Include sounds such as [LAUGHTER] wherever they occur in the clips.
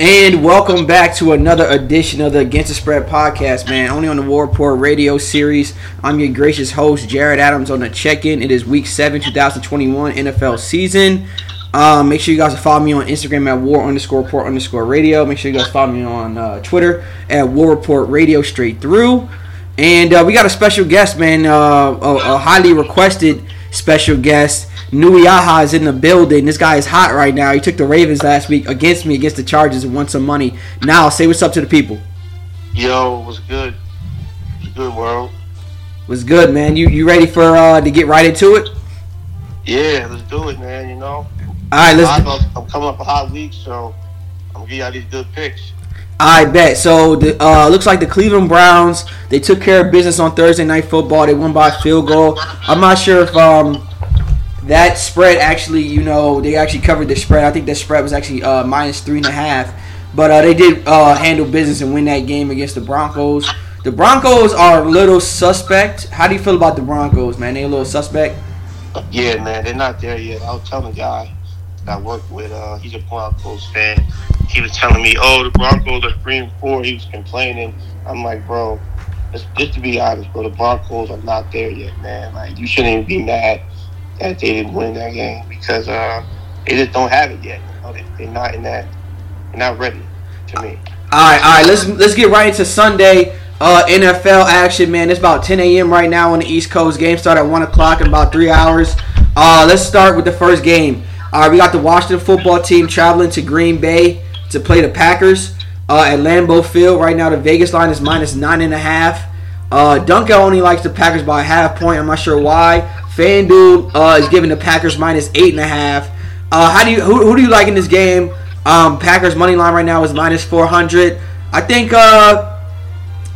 And welcome back to another edition of the Against the Spread podcast, man. Only on the Warport radio series. I'm your gracious host, Jared Adams, on the check in. It is week 7, 2021 NFL season. Um, make sure you guys follow me on Instagram at war underscore report underscore radio. Make sure you guys follow me on uh, Twitter at war report radio straight through. And uh, we got a special guest, man, uh, a, a highly requested special guest. Nuiaha is in the building. This guy is hot right now. He took the Ravens last week against me, against the Chargers, and won some money. Now, say what's up to the people. Yo, what's good? What's good, world? What's good, man? You you ready for uh, to get right into it? Yeah, let's do it, man. You know. All right, let's. I'm, I'm coming up a hot week, so I'm gonna give y'all these good picks. I bet. So the uh, looks like the Cleveland Browns they took care of business on Thursday night football. They won by a field goal. I'm not sure if um that spread actually, you know, they actually covered the spread. I think the spread was actually uh, minus three and a half. But uh, they did uh, handle business and win that game against the Broncos. The Broncos are a little suspect. How do you feel about the Broncos, man? They a little suspect. Yeah, man, they're not there yet. I was telling a guy I work with, uh, he's a Broncos fan. He was telling me, "Oh, the Broncos are three and four. He was complaining. I'm like, bro, just, just to be honest, bro, the Broncos are not there yet, man. Like, you shouldn't even be mad that they didn't win that game because uh, they just don't have it yet. You know, they, they're not in that. They're not ready to me. All right, all right. Let's let's get right into Sunday uh, NFL action, man. It's about 10 a.m. right now on the East Coast. Game start at one o'clock in about three hours. Uh, let's start with the first game. Right, we got the Washington football team traveling to Green Bay to play the Packers uh, at Lambeau Field. Right now, the Vegas line is minus nine and a half. Uh, Dunkel only likes the Packers by a half point. I'm not sure why. FanDuel uh, is giving the Packers minus eight and a half. Uh, how do you who, who do you like in this game? Um, Packers money line right now is minus 400. I think uh,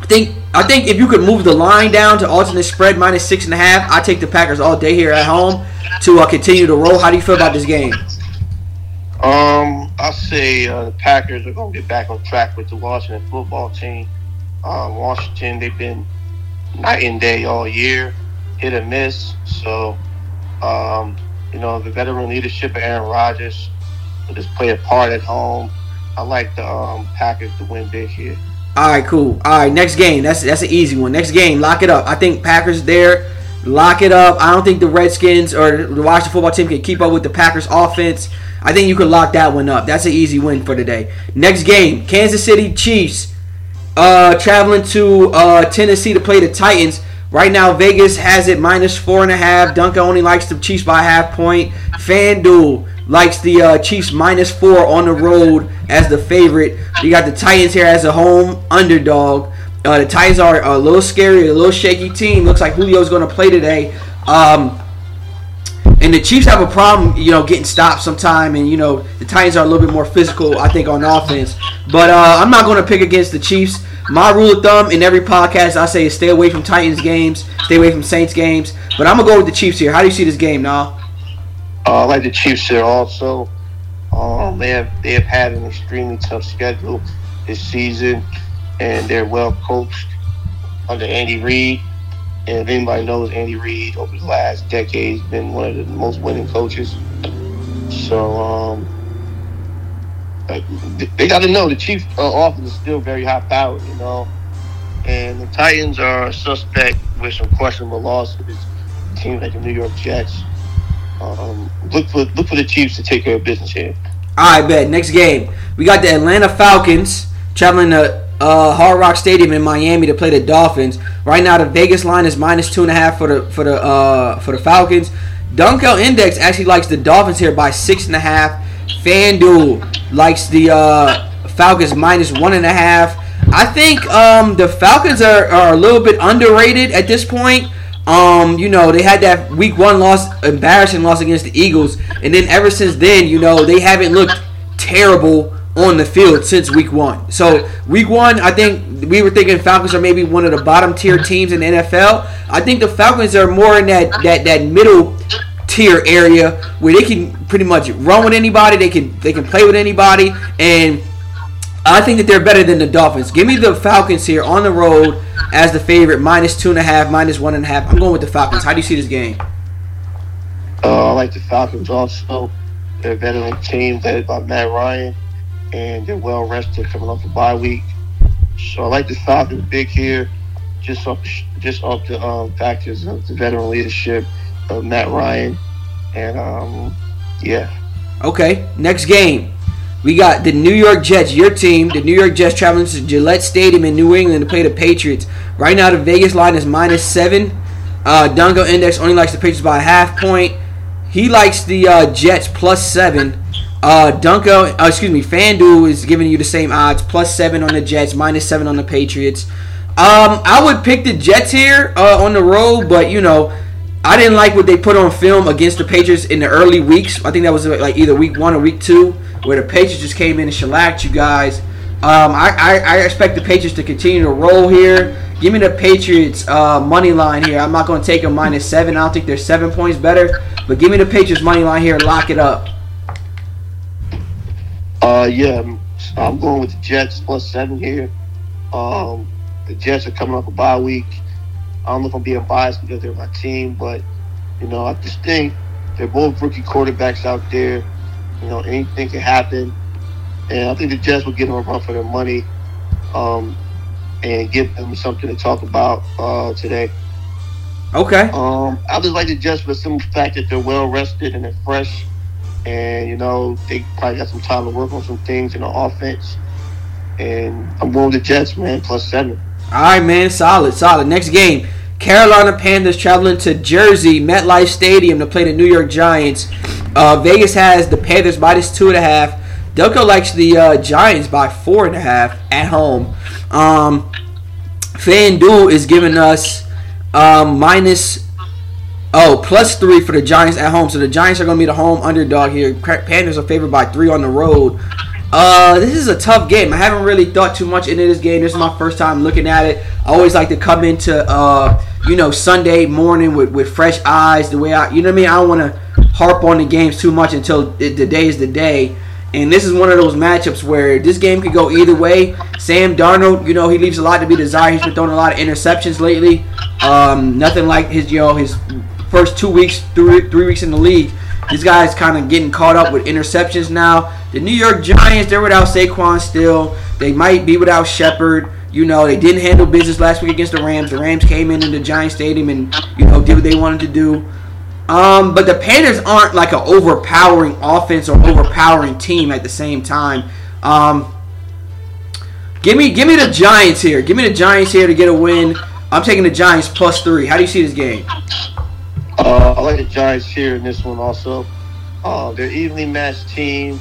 I think I think if you could move the line down to alternate spread minus six and a half, I take the Packers all day here at home to uh, continue to roll. How do you feel about this game? Um, I'll say uh, the Packers are going to get back on track with the Washington football team. Uh, Washington, they've been night and day all year, hit or miss. So, um, you know, the veteran leadership of Aaron Rodgers will just play a part at home. I like the um, Packers to win big here. All right, cool. All right, next game. That's that's an easy one. Next game, lock it up. I think Packers there. Lock it up. I don't think the Redskins or the Washington football team can keep up with the Packers offense. I think you could lock that one up. That's an easy win for today. Next game, Kansas City Chiefs uh, traveling to uh, Tennessee to play the Titans. Right now, Vegas has it minus four and a half. Dunkel only likes the Chiefs by half point. FanDuel likes the uh, Chiefs minus four on the road as the favorite. You got the Titans here as a home underdog. Uh, the Titans are a little scary, a little shaky team. Looks like Julio's going to play today. Um, and the Chiefs have a problem, you know, getting stopped sometime. And, you know, the Titans are a little bit more physical, I think, on offense. But uh, I'm not going to pick against the Chiefs. My rule of thumb in every podcast, I say is stay away from Titans games, stay away from Saints games. But I'm going to go with the Chiefs here. How do you see this game, now? Uh, like the Chiefs here also. Um, they have they have had an extremely tough schedule this season, and they're well coached under Andy Reid. And if anybody knows Andy Reid over the last decade, he's been one of the most winning coaches. So um, like, they got to know the Chiefs' uh, offense is still very high powered, you know. And the Titans are suspect with some questionable losses. Teams like the New York Jets. Um, look for look for the Chiefs to take care of business here. Right, bet. Next game, we got the Atlanta Falcons traveling to uh, Hard Rock Stadium in Miami to play the Dolphins. Right now, the Vegas line is minus two and a half for the for the uh, for the Falcons. Dunkel Index actually likes the Dolphins here by six and a half. FanDuel likes the uh, Falcons minus one and a half. I think um, the Falcons are, are a little bit underrated at this point. Um, you know, they had that week one loss, embarrassing loss against the Eagles, and then ever since then, you know, they haven't looked terrible on the field since week one. So week one, I think we were thinking Falcons are maybe one of the bottom tier teams in the NFL. I think the Falcons are more in that that that middle tier area where they can pretty much run with anybody. They can they can play with anybody, and I think that they're better than the Dolphins. Give me the Falcons here on the road as the favorite, minus two and a half, minus one and a half. I'm going with the Falcons. How do you see this game? Uh, I like the Falcons also. They're a veteran team led by Matt Ryan. and they're well rested coming off a bye week. So I like the Falcons big here, just off just off the um, factors of the veteran leadership of Matt Ryan, and um, yeah. Okay, next game. We got the New York Jets, your team. The New York Jets traveling to Gillette Stadium in New England to play the Patriots. Right now, the Vegas line is minus seven. Uh, Dunkel Index only likes the Patriots by a half point. He likes the uh, Jets plus seven. Uh, Dunkel, uh, excuse me, FanDuel is giving you the same odds, plus seven on the Jets, minus seven on the Patriots. Um, I would pick the Jets here uh, on the road, but you know, I didn't like what they put on film against the Patriots in the early weeks. I think that was like either week one or week two where the Patriots just came in and shellacked you guys. Um, I, I, I, expect the Patriots to continue to roll here. Give me the Patriots uh, money line here. I'm not going to take a minus seven. I don't think they're seven points better, but give me the Patriots money line here. And lock it up. Uh, yeah, I'm going with the Jets plus seven here. Um, the Jets are coming off a bye week. I don't know if I'm being biased because they're my team, but you know, I just think they're both rookie quarterbacks out there. You know, anything can happen. And I think the Jets will give them a run for their money um, and give them something to talk about uh, today. Okay. Um, I just like the Jets for the simple fact that they're well rested and they're fresh. And, you know, they probably got some time to work on some things in the offense. And I'm going with the Jets, man, plus seven. All right, man. Solid, solid. Next game. Carolina Panthers traveling to Jersey, MetLife Stadium to play the New York Giants. Uh, Vegas has the Panthers minus two and a half. Delco likes the uh, Giants by four and a half at home. Um, FanDuel is giving us um, minus oh plus three for the Giants at home. So the Giants are going to be the home underdog here. Panthers are favored by three on the road. Uh, this is a tough game. I haven't really thought too much into this game. This is my first time looking at it. I always like to come into uh, you know Sunday morning with, with fresh eyes. The way I, you know what I mean. I don't want to harp on the games too much until the day is the day. And this is one of those matchups where this game could go either way. Sam Darnold, you know, he leaves a lot to be desired. He's been throwing a lot of interceptions lately. Um, nothing like his, you know, his first two weeks, three, three weeks in the league. This guy's kind of getting caught up with interceptions now. The New York Giants, they're without Saquon still. They might be without Shepard. You know, they didn't handle business last week against the Rams. The Rams came in in the Giant Stadium and, you know, did what they wanted to do. Um, but the Panthers aren't like an overpowering offense or overpowering team at the same time. Um, give me, give me the Giants here. Give me the Giants here to get a win. I'm taking the Giants plus three. How do you see this game? Uh, I like the Giants here in this one also. Uh, they're evenly matched team.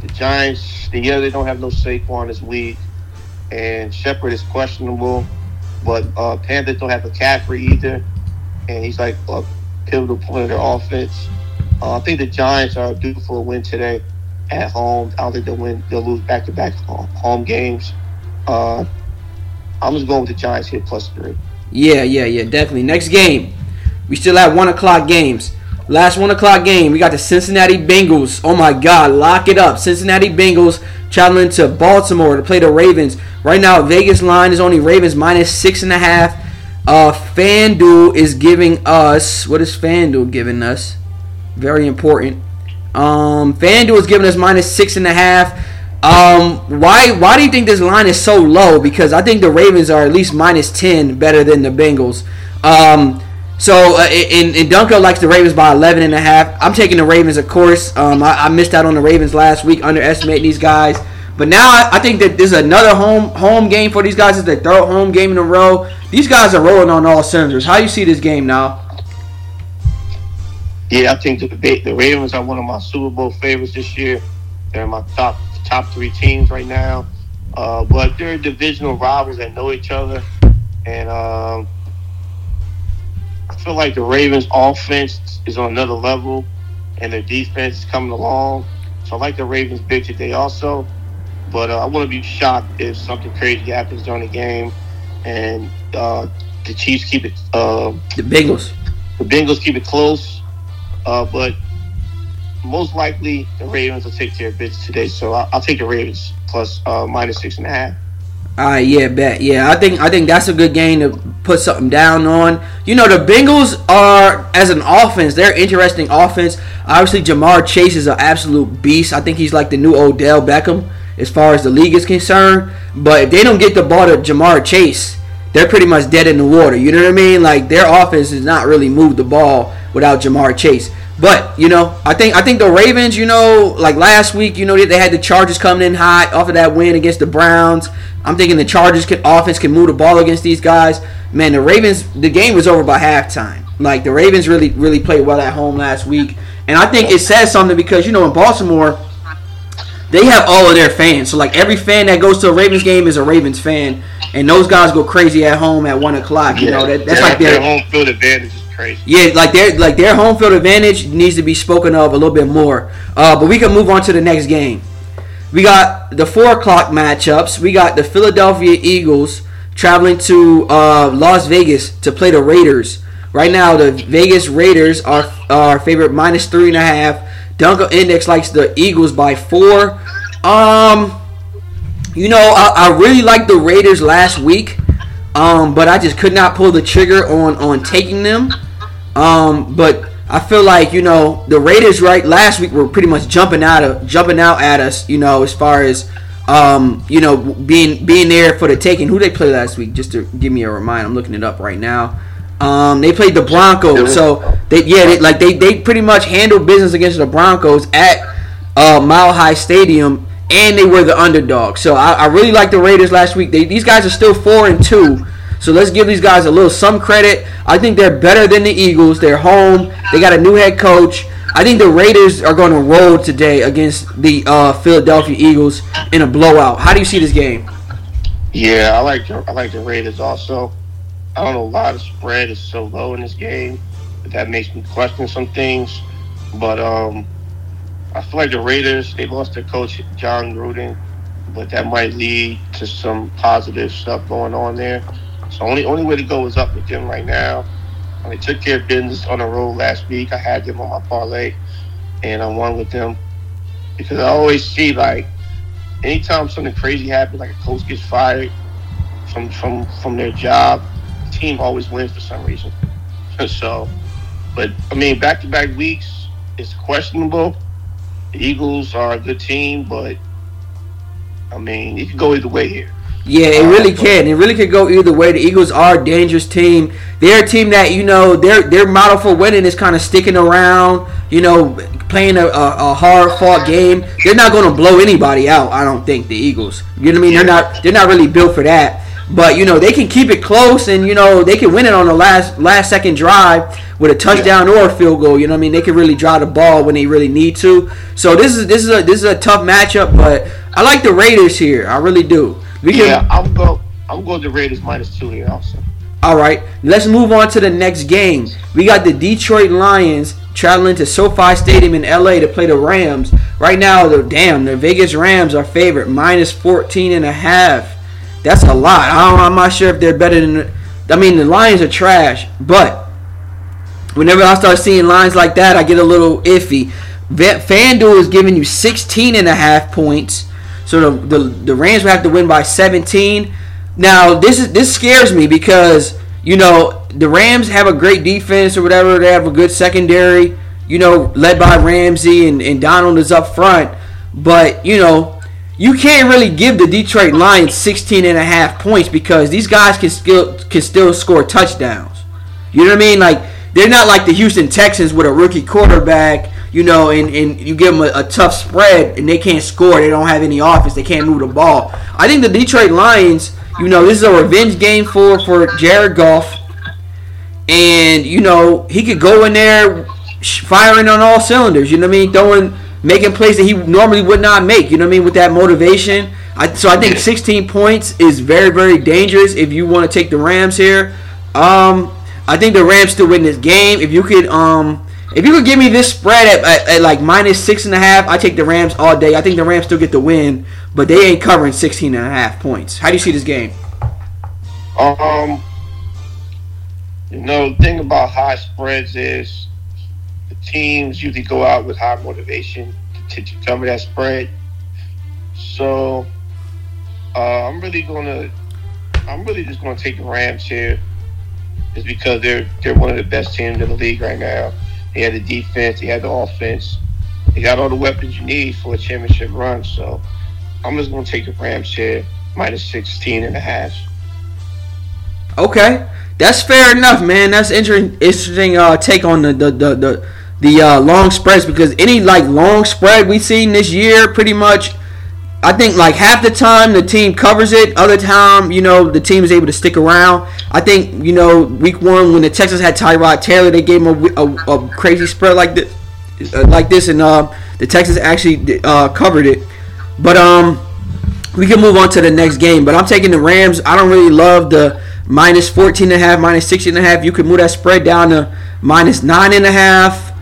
The Giants, yeah, they don't have no Saquon this week, and Shepard is questionable. But uh, Panthers don't have McCaffrey either, and he's like a pivotal point of their offense. Uh, I think the Giants are due for a win today at home. I don't think they'll win. They'll lose back-to-back home games. Uh, I'm just going with the Giants here plus three. Yeah, yeah, yeah, definitely. Next game, we still have one o'clock games. Last one o'clock game, we got the Cincinnati Bengals. Oh my God, lock it up! Cincinnati Bengals traveling to Baltimore to play the Ravens. Right now, Vegas line is only Ravens minus six and a half. Uh, FanDuel is giving us what is FanDuel giving us? Very important. Um, FanDuel is giving us minus six and a half. Um, why why do you think this line is so low? Because I think the Ravens are at least minus ten better than the Bengals. Um, so uh, and, and Dunkel likes the Ravens by 11 and a half. I'm taking the Ravens, of course. Um, I, I missed out on the Ravens last week, underestimating these guys. But now I, I think that this is another home home game for these guys. It's their third home game in a row. These guys are rolling on all cylinders. How you see this game now? Yeah, I think the, the Ravens are one of my Super Bowl favorites this year. They're my top top three teams right now. Uh, but they're divisional rivals that know each other, and um, I feel like the Ravens' offense is on another level, and their defense is coming along. So I like the Ravens big today also. But uh, I wouldn't be shocked if something crazy happens during the game and uh, the Chiefs keep it. Uh, the Bengals. The Bengals keep it close, uh, but most likely the Ravens will take care of business today. So I'll, I'll take the Ravens plus uh, minus six and a half. All right, yeah, bet. Yeah, I think I think that's a good game to put something down on. You know, the Bengals are as an offense, they're interesting offense. Obviously, Ja'Marr Chase is an absolute beast. I think he's like the new Odell Beckham. as far as the league is concerned. But if they don't get the ball to Ja'Marr Chase, they're pretty much dead in the water. You know what I mean? Like their offense has not really moved the ball without Ja'Marr Chase. But you know, I think I think the Ravens, you know, like last week, you know, they, they had the Chargers coming in hot off of that win against the Browns. I'm thinking the Chargers can offense can move the ball against these guys. Man, the Ravens, the game was over by halftime. Like the Ravens really really played well at home last week, and I think it says something because you know in Baltimore they have all of their fans. So like every fan that goes to a Ravens game is a Ravens fan, and those guys go crazy at home at one o'clock. You know that, that's like their, their home field advantage crazy. yeah, like their like their home field advantage needs to be spoken of a little bit more. Uh, but we can move on to the next game. We got the four o'clock matchups. We got the Philadelphia Eagles traveling to uh, Las Vegas to play the Raiders. Right now, the Vegas Raiders are are favorite minus three and a half. Dunkel Index likes the Eagles by four. Um, you know, I, I really liked the Raiders last week, um, but I just could not pull the trigger on on taking them. Um, but I feel like you know the Raiders right last week were pretty much jumping out of jumping out at us. You know, as far as um, you know being being there for the taking. Who they play last week? Just to give me a reminder, I'm looking it up right now. Um, they played the Broncos, so they yeah, they, like they they pretty much handled business against the Broncos at uh, Mile High Stadium, and they were the underdog. So I, I really like the Raiders last week. They, these guys are still four and two. So let's give these guys a little some credit. I think they're better than the Eagles. They're home. They got a new head coach. I think the Raiders are going to roll today against the uh, Philadelphia Eagles in a blowout. How do you see this game? Yeah, I like the, I like the Raiders also. I don't know why the spread is so low in this game. That makes me question some things. But um, I feel like the Raiders they lost their coach Jon Gruden, but that might lead to some positive stuff going on there. So only only way to go is up with them right now. I they took care of business on the road last week. I had them on my parlay, and I won with them because I always see like anytime something crazy happens, like a coach gets fired from from from their job, the team always wins for some reason. [LAUGHS] so, but I mean, back to back weeks is questionable. The Eagles are a good team, but I mean, it could go either way here. Yeah, it really uh, can. It really could go either way. The Eagles are a dangerous team. They're a team that you know their their model for winning is kind of sticking around. You know, playing a, a, a hard fought game. They're not going to blow anybody out. I don't think the Eagles. You know what I mean? They're not they're not really built for that. But you know they can keep it close, and you know they can win it on the last last second drive with a touchdown or a field goal. You know what I mean? They can really drive the ball when they really need to. So this is this is a this is a tough matchup, but I like the Raiders here. I really do. We can, Yeah, I'm go I'm going to Raiders minus two here also. All right, let's move on to the next game. We got the Detroit Lions traveling to SoFi Stadium in LA to play the Rams. Right now, the damn, the Vegas Rams are favorite minus 14 and a half. That's a lot. I I'm not sure if they're better than I mean, the Lions are trash, but whenever I start seeing lines like that, I get a little iffy. FanDuel is giving you 16 and a half points. So the, the the Rams would have to win by 17. Now this is this scares me because you know the Rams have a great defense or whatever. They have a good secondary. You know, led by Ramsey and, and Donald is up front. But you know, you can't really give the Detroit Lions 16 and a half points because these guys can still can still score touchdowns. You know what I mean? Like they're not like the Houston Texans with a rookie quarterback, you know, and, and you give them a, a tough spread and they can't score. They don't have any offense. They can't move the ball. I think the Detroit Lions, you know, this is a revenge game for for Jared Goff, and you know he could go in there firing on all cylinders. You know what I mean? Throwing, making plays that he normally would not make. You know what I mean? With that motivation. I, so I think 16 points is very very dangerous if you want to take the Rams here. Um, I think the Rams still win this game. If you could um. If you could give me this spread at, at, at like minus six and a half, I take the Rams all day. I think the Rams still get the win, but they ain't covering 16 and a half points. How do you see this game? Um, you know, the thing about high spreads is the teams usually go out with high motivation to, to cover that spread. So, uh, I'm really gonna, I'm really just gonna take the Rams here, just because they're they're one of the best teams in the league right now. They had the defense, they had the offense, they got all the weapons you need for a championship run. So, I'm just to take the Rams here, minus 16 and a half. Okay, that's fair enough, man. That's interesting. Interesting uh, take on the the the, the uh, long spreads because any like long spread we've seen this year, pretty much. I think like half the time the team covers it, other time you know the team is able to stick around. I think you know week one when the Texans had Tyrod Taylor, they gave him a, a, a crazy spread like this, uh, like this, and uh, the Texans actually uh, covered it. But um, we can move on to the next game. But I'm taking the Rams. I don't really love the minus 14 and a half, minus 16 and a half. You could move that spread down to minus nine and a half.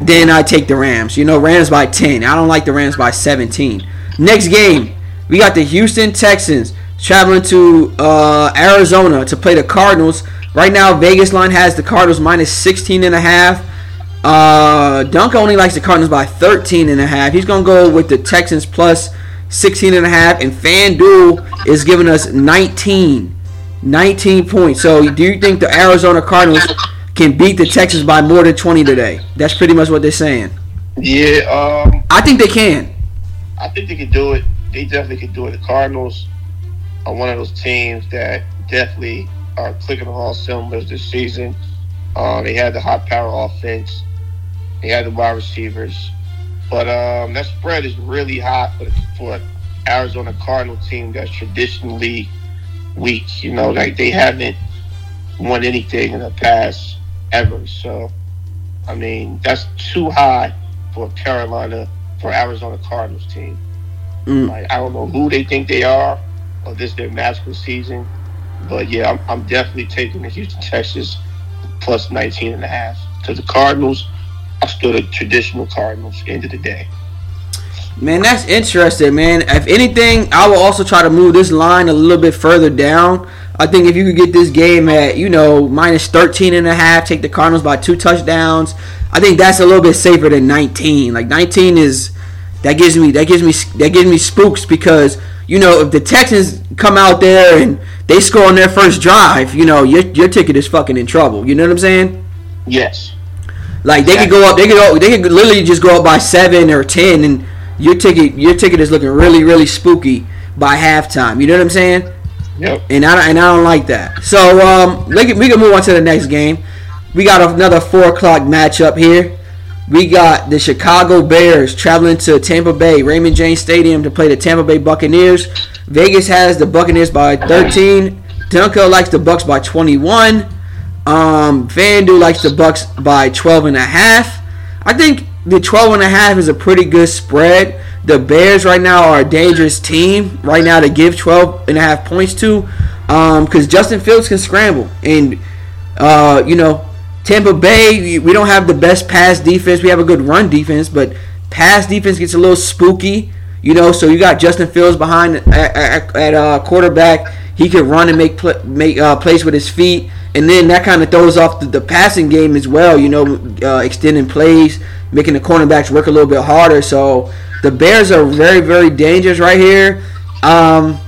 Then I take the Rams. You know, Rams by 10. I don't like the Rams by 17. Next game, we got the Houston Texans traveling to uh, Arizona to play the Cardinals. Right now, Vegas line has the Cardinals minus 16 and a half. Uh, Dunk only likes the Cardinals by 13 and a half. He's to go with the Texans plus 16 and a half. And FanDuel is giving us 19. 19 points. So do you think the Arizona Cardinals can beat the Texans by more than 20 today? That's pretty much what they're saying. Yeah, um, I think they can. I think they can do it. They definitely can do it. The Cardinals are one of those teams that definitely are clicking on all cylinders this season. Uh, they had the hot power offense. They had the wide receivers. But um, that spread is really hot for, for an Arizona Cardinal team that's traditionally weak. You know, like they haven't won anything in the past ever. So, I mean, that's too high for Carolina, for Arizona Cardinals team. Mm. Like, I don't know who they think they are, or this their magical season. But yeah, I'm, I'm definitely taking the Houston Texans plus 19 and a half. Because the Cardinals are still the traditional Cardinals end of the day. Man, that's interesting, man. If anything, I will also try to move this line a little bit further down. I think if you could get this game at, you know, minus 13 and a half, take the Cardinals by two touchdowns, I think that's a little bit safer than 19. Like 19 is that gives me that gives me that gives me spooks because you know if the Texans come out there and they score on their first drive, you know your your ticket is fucking in trouble. You know what I'm saying? Yes. Like they could go up, they could go, they could literally just go up by seven or ten, and your ticket your ticket is looking really really spooky by halftime. You know what I'm saying? Yep. And I and I don't like that. So um, we can, we can move on to the next game. We got another four o'clock matchup here. We got the Chicago Bears traveling to Tampa Bay, Raymond James Stadium to play the Tampa Bay Buccaneers. Vegas has the Buccaneers by 13. Dunkel likes the Bucks by 21. Um, FanDuel likes the Bucks by 12 and a half. I think the 12 and a half is a pretty good spread. The Bears right now are a dangerous team right now to give 12 and a half points to because um, Justin Fields can scramble. And, uh, you know, Tampa Bay, we don't have the best pass defense. We have a good run defense, but pass defense gets a little spooky. You know, so you got Justin Fields behind at, at, at uh, quarterback. He can run and make make uh, plays with his feet, and then that kind of throws off the, the, passing game as well. You know, uh, extending plays, making the cornerbacks work a little bit harder. So the Bears are very very dangerous right here. Um,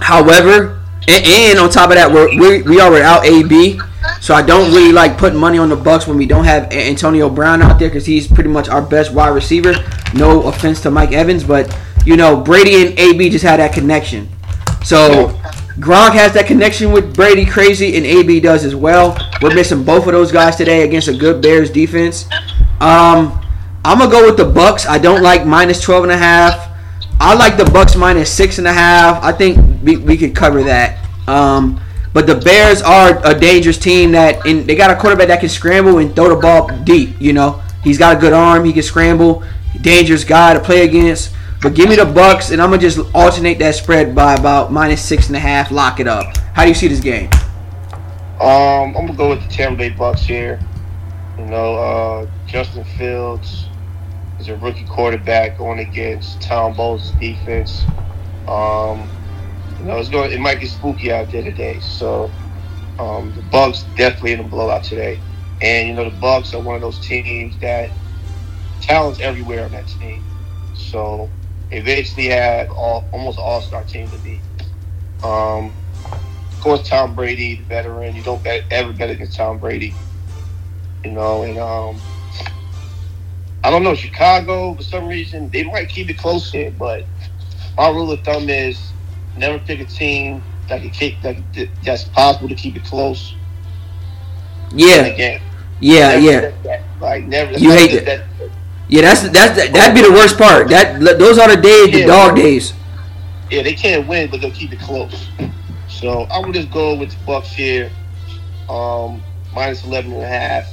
however, and, and, on top of that, we're, we we are without AB. So I don't really like putting money on the Bucks when we don't have Antonio Brown out there because he's pretty much our best wide receiver. No offense to Mike Evans, but you know Brady and AB just had that connection. So Gronk has that connection with Brady crazy, and AB does as well. We're missing both of those guys today against a good Bears defense. Um, I'm gonna go with the Bucks. I don't like minus 12 and a half. I like the Bucks minus six and a half. I think we, we could cover that. Um, but the Bears are a dangerous team that and they got a quarterback that can scramble and throw the ball deep. You know, he's got a good arm. He can scramble. Dangerous guy to play against. But give me the Bucks, and I'm gonna just alternate that spread by about minus six and a half. Lock it up. How do you see this game? Um, I'm gonna go with the Tampa Bay Bucks here. You know, uh, Justin Fields is a rookie quarterback going against Todd Bowles' defense. Um, you know, it's going. It might get spooky out there today. So um, the Bucks definitely in a blowout today. And you know, the Bucks are one of those teams that talent's everywhere on that team. So basically have all, almost all star team to beat. Um, of course, Tom Brady, the veteran. You don't bet, ever bet against Tom Brady. You know, and um, I don't know Chicago for some reason they might keep it close here, but my rule of thumb is never pick a team that can keep that that's possible to keep it close. Yeah. Again, Yeah, yeah. that. Like never. You hate that. Yeah, that's that's that'd be the worst part. That those are the days, the dog days. Yeah, they can't win, but they'll keep it close. So I'm gonna just go with the Bucks here, um, minus 11 and a half,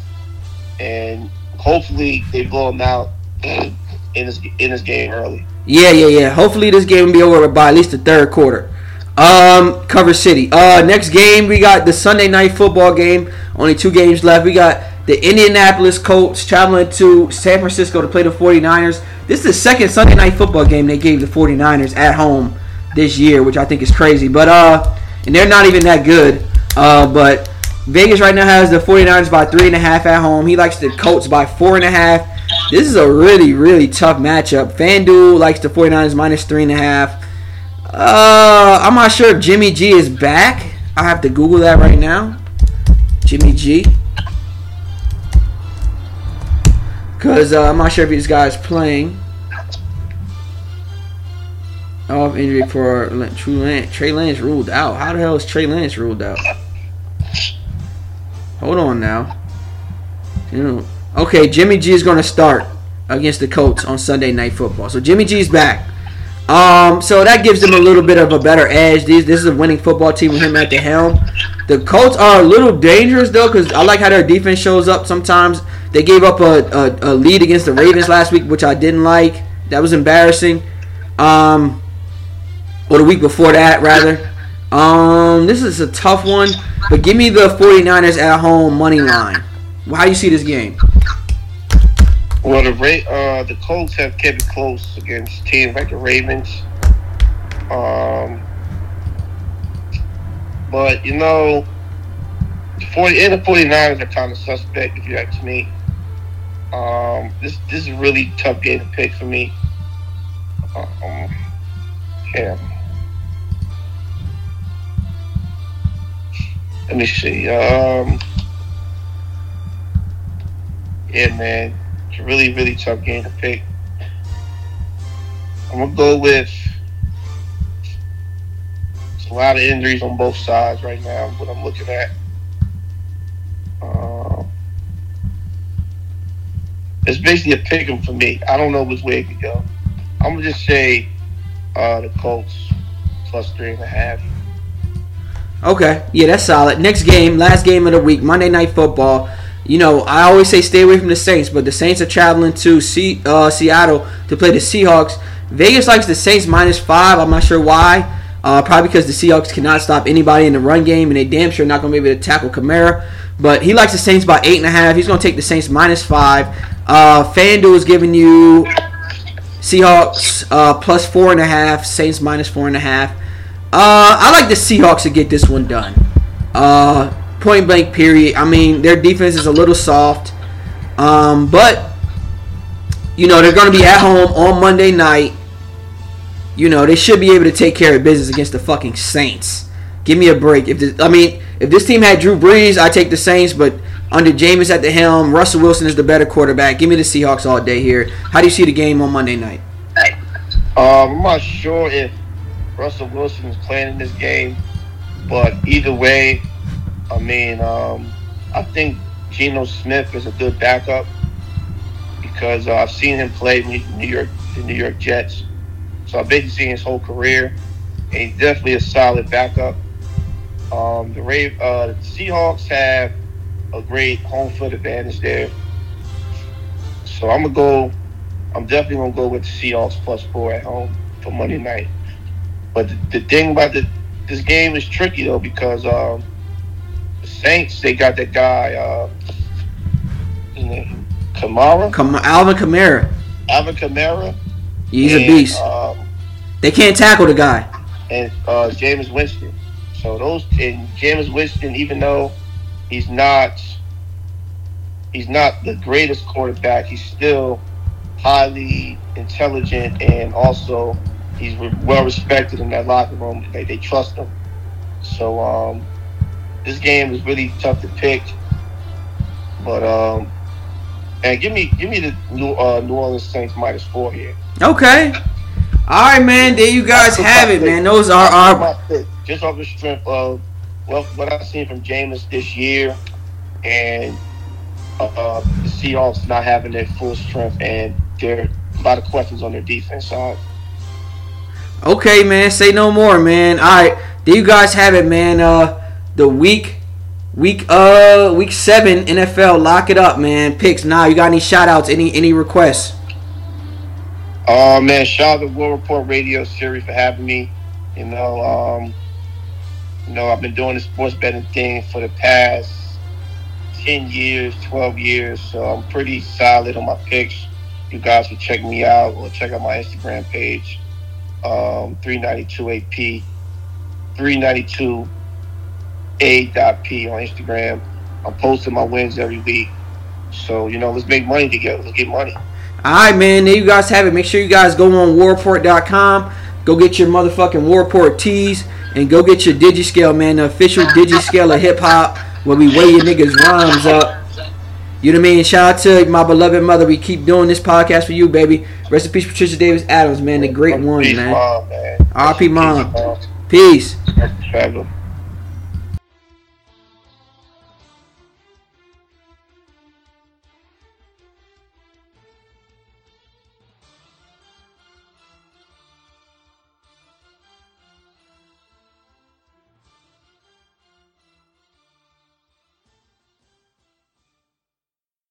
and hopefully they blow them out in this in this game early. Yeah, yeah, yeah. Hopefully this game will be over by at least the third quarter. Um, Cover City. Uh, next game we got the Sunday night football game. Only two games left. We got the Indianapolis Colts traveling to San Francisco to play the 49ers. This is the second Sunday night football game they gave the 49ers at home this year, which I think is crazy. But uh, and they're not even that good. Uh, but Vegas right now has the 49ers by three and a half at home. He likes the Colts by four and a half. This is a really, really tough matchup. FanDuel likes the 49ers minus three and a half. Uh, I'm not sure if Jimmy G is back. I have to Google that right now. Jimmy G. Because uh, I'm not sure if this guy's playing. Off injury for Trey Lance. Trey Lance ruled out. How the hell is Trey Lance ruled out? Hold on now. Okay, Jimmy G is going to start against the Colts on Sunday Night Football. So Jimmy G's back. Um, so that gives them a little bit of a better edge. These, this is a winning football team with him at the helm. The Colts are a little dangerous though, because I like how their defense shows up sometimes. They gave up a, a, a lead against the Ravens last week, which I didn't like. That was embarrassing. Um, or the week before that, rather. Um, this is a tough one, but give me the 49ers at home money line. How you see this game? Well, the Ra- uh, the Colts have kept it close against teams like the Ravens. Um, but you know, the 40 and the 49ers are kind of suspect if you ask me. Um, this this is a really tough game to pick for me. Um, yeah. Let me see. Um, yeah, man. It's a really, really tough game to pick. I'm gonna go with it's a lot of injuries on both sides right now. What I'm looking at. Um, it's basically a pick 'em for me. I don't know which way it could go. I'm gonna just say uh, the Colts plus three and a half. Okay, yeah, that's solid. Next game, last game of the week, Monday Night Football. You know, I always say stay away from the Saints, but the Saints are traveling to C- uh, Seattle to play the Seahawks. Vegas likes the Saints minus five. I'm not sure why. Uh, probably because the Seahawks cannot stop anybody in the run game, and they damn sure not going to be able to tackle Kamara. But he likes the Saints by eight and a half. He's going to take the Saints minus five. Uh, FanDuel is giving you Seahawks uh, plus four and a half. Saints minus four and a half. Uh, I like the Seahawks to get this one done. Uh, point blank, period. I mean, their defense is a little soft, um, but you know they're going to be at home on Monday night. You know they should be able to take care of business against the fucking Saints. Give me a break. If this, I mean, if this team had Drew Brees, I take the Saints, but under Jameis at the helm, Russell Wilson is the better quarterback. Give me the Seahawks all day here. How do you see the game on Monday night? Um, I'm not sure if Russell Wilson is playing in this game, but either way, I mean, um, I think Geno Smith is a good backup because uh, I've seen him play New York, the New York Jets. So I've basically seen his whole career, and he's definitely a solid backup. Um, the, Rave, uh, the Seahawks have a great home field advantage there, so I'm gonna go. I'm definitely gonna go with the Seahawks plus four at home for Monday night. But the, the thing about the, this game is tricky though because um, the Saints they got that guy uh, his name, Kamara, Alvin Kamara. Alvin Kamara. He's a beast. Um, They can't tackle the guy. and uh, Jameis Winston. So those and Jameis Winston, even though he's not he's not the greatest quarterback, he's still highly intelligent and also he's well respected in that locker room. They they trust him. So um, this game is really tough to pick. But um, and give me give me the New, uh, New Orleans Saints minus four here. Okay. All right, man. There you guys have it, man. Those are our just off the strength of well, what I've seen from Jameis this year, and uh, the Seahawks not having their full strength, and there are a lot of questions on their defense side. Okay, man. Say no more, man. All right, there you guys have it, man. Uh, the week, week, uh, week seven NFL. Lock it up, man. Picks. Now, you got any shout outs? Any any requests? Oh man, shout out to World Report Radio series for having me. You know, um, you know, I've been doing the sports betting thing for the past ten years, twelve years, so I'm pretty solid on my picks. You guys can check me out or check out my Instagram page, um, 392AP, 392A.P on Instagram. I'm posting my wins every week. So, you know, let's make money together. Let's get money. All right, man. There you guys have it. Make sure you guys go on warport.com. Go get your motherfucking Warport tees and go get your DigiScale, man. The official DigiScale of hip hop where we weigh your niggas' rhymes up. You know what I mean? Shout out to my beloved mother. We keep doing this podcast for you, baby. Rest in peace, Patricia Davis Adams, man. The great one, man. RP mom. mom. Peace. Travel.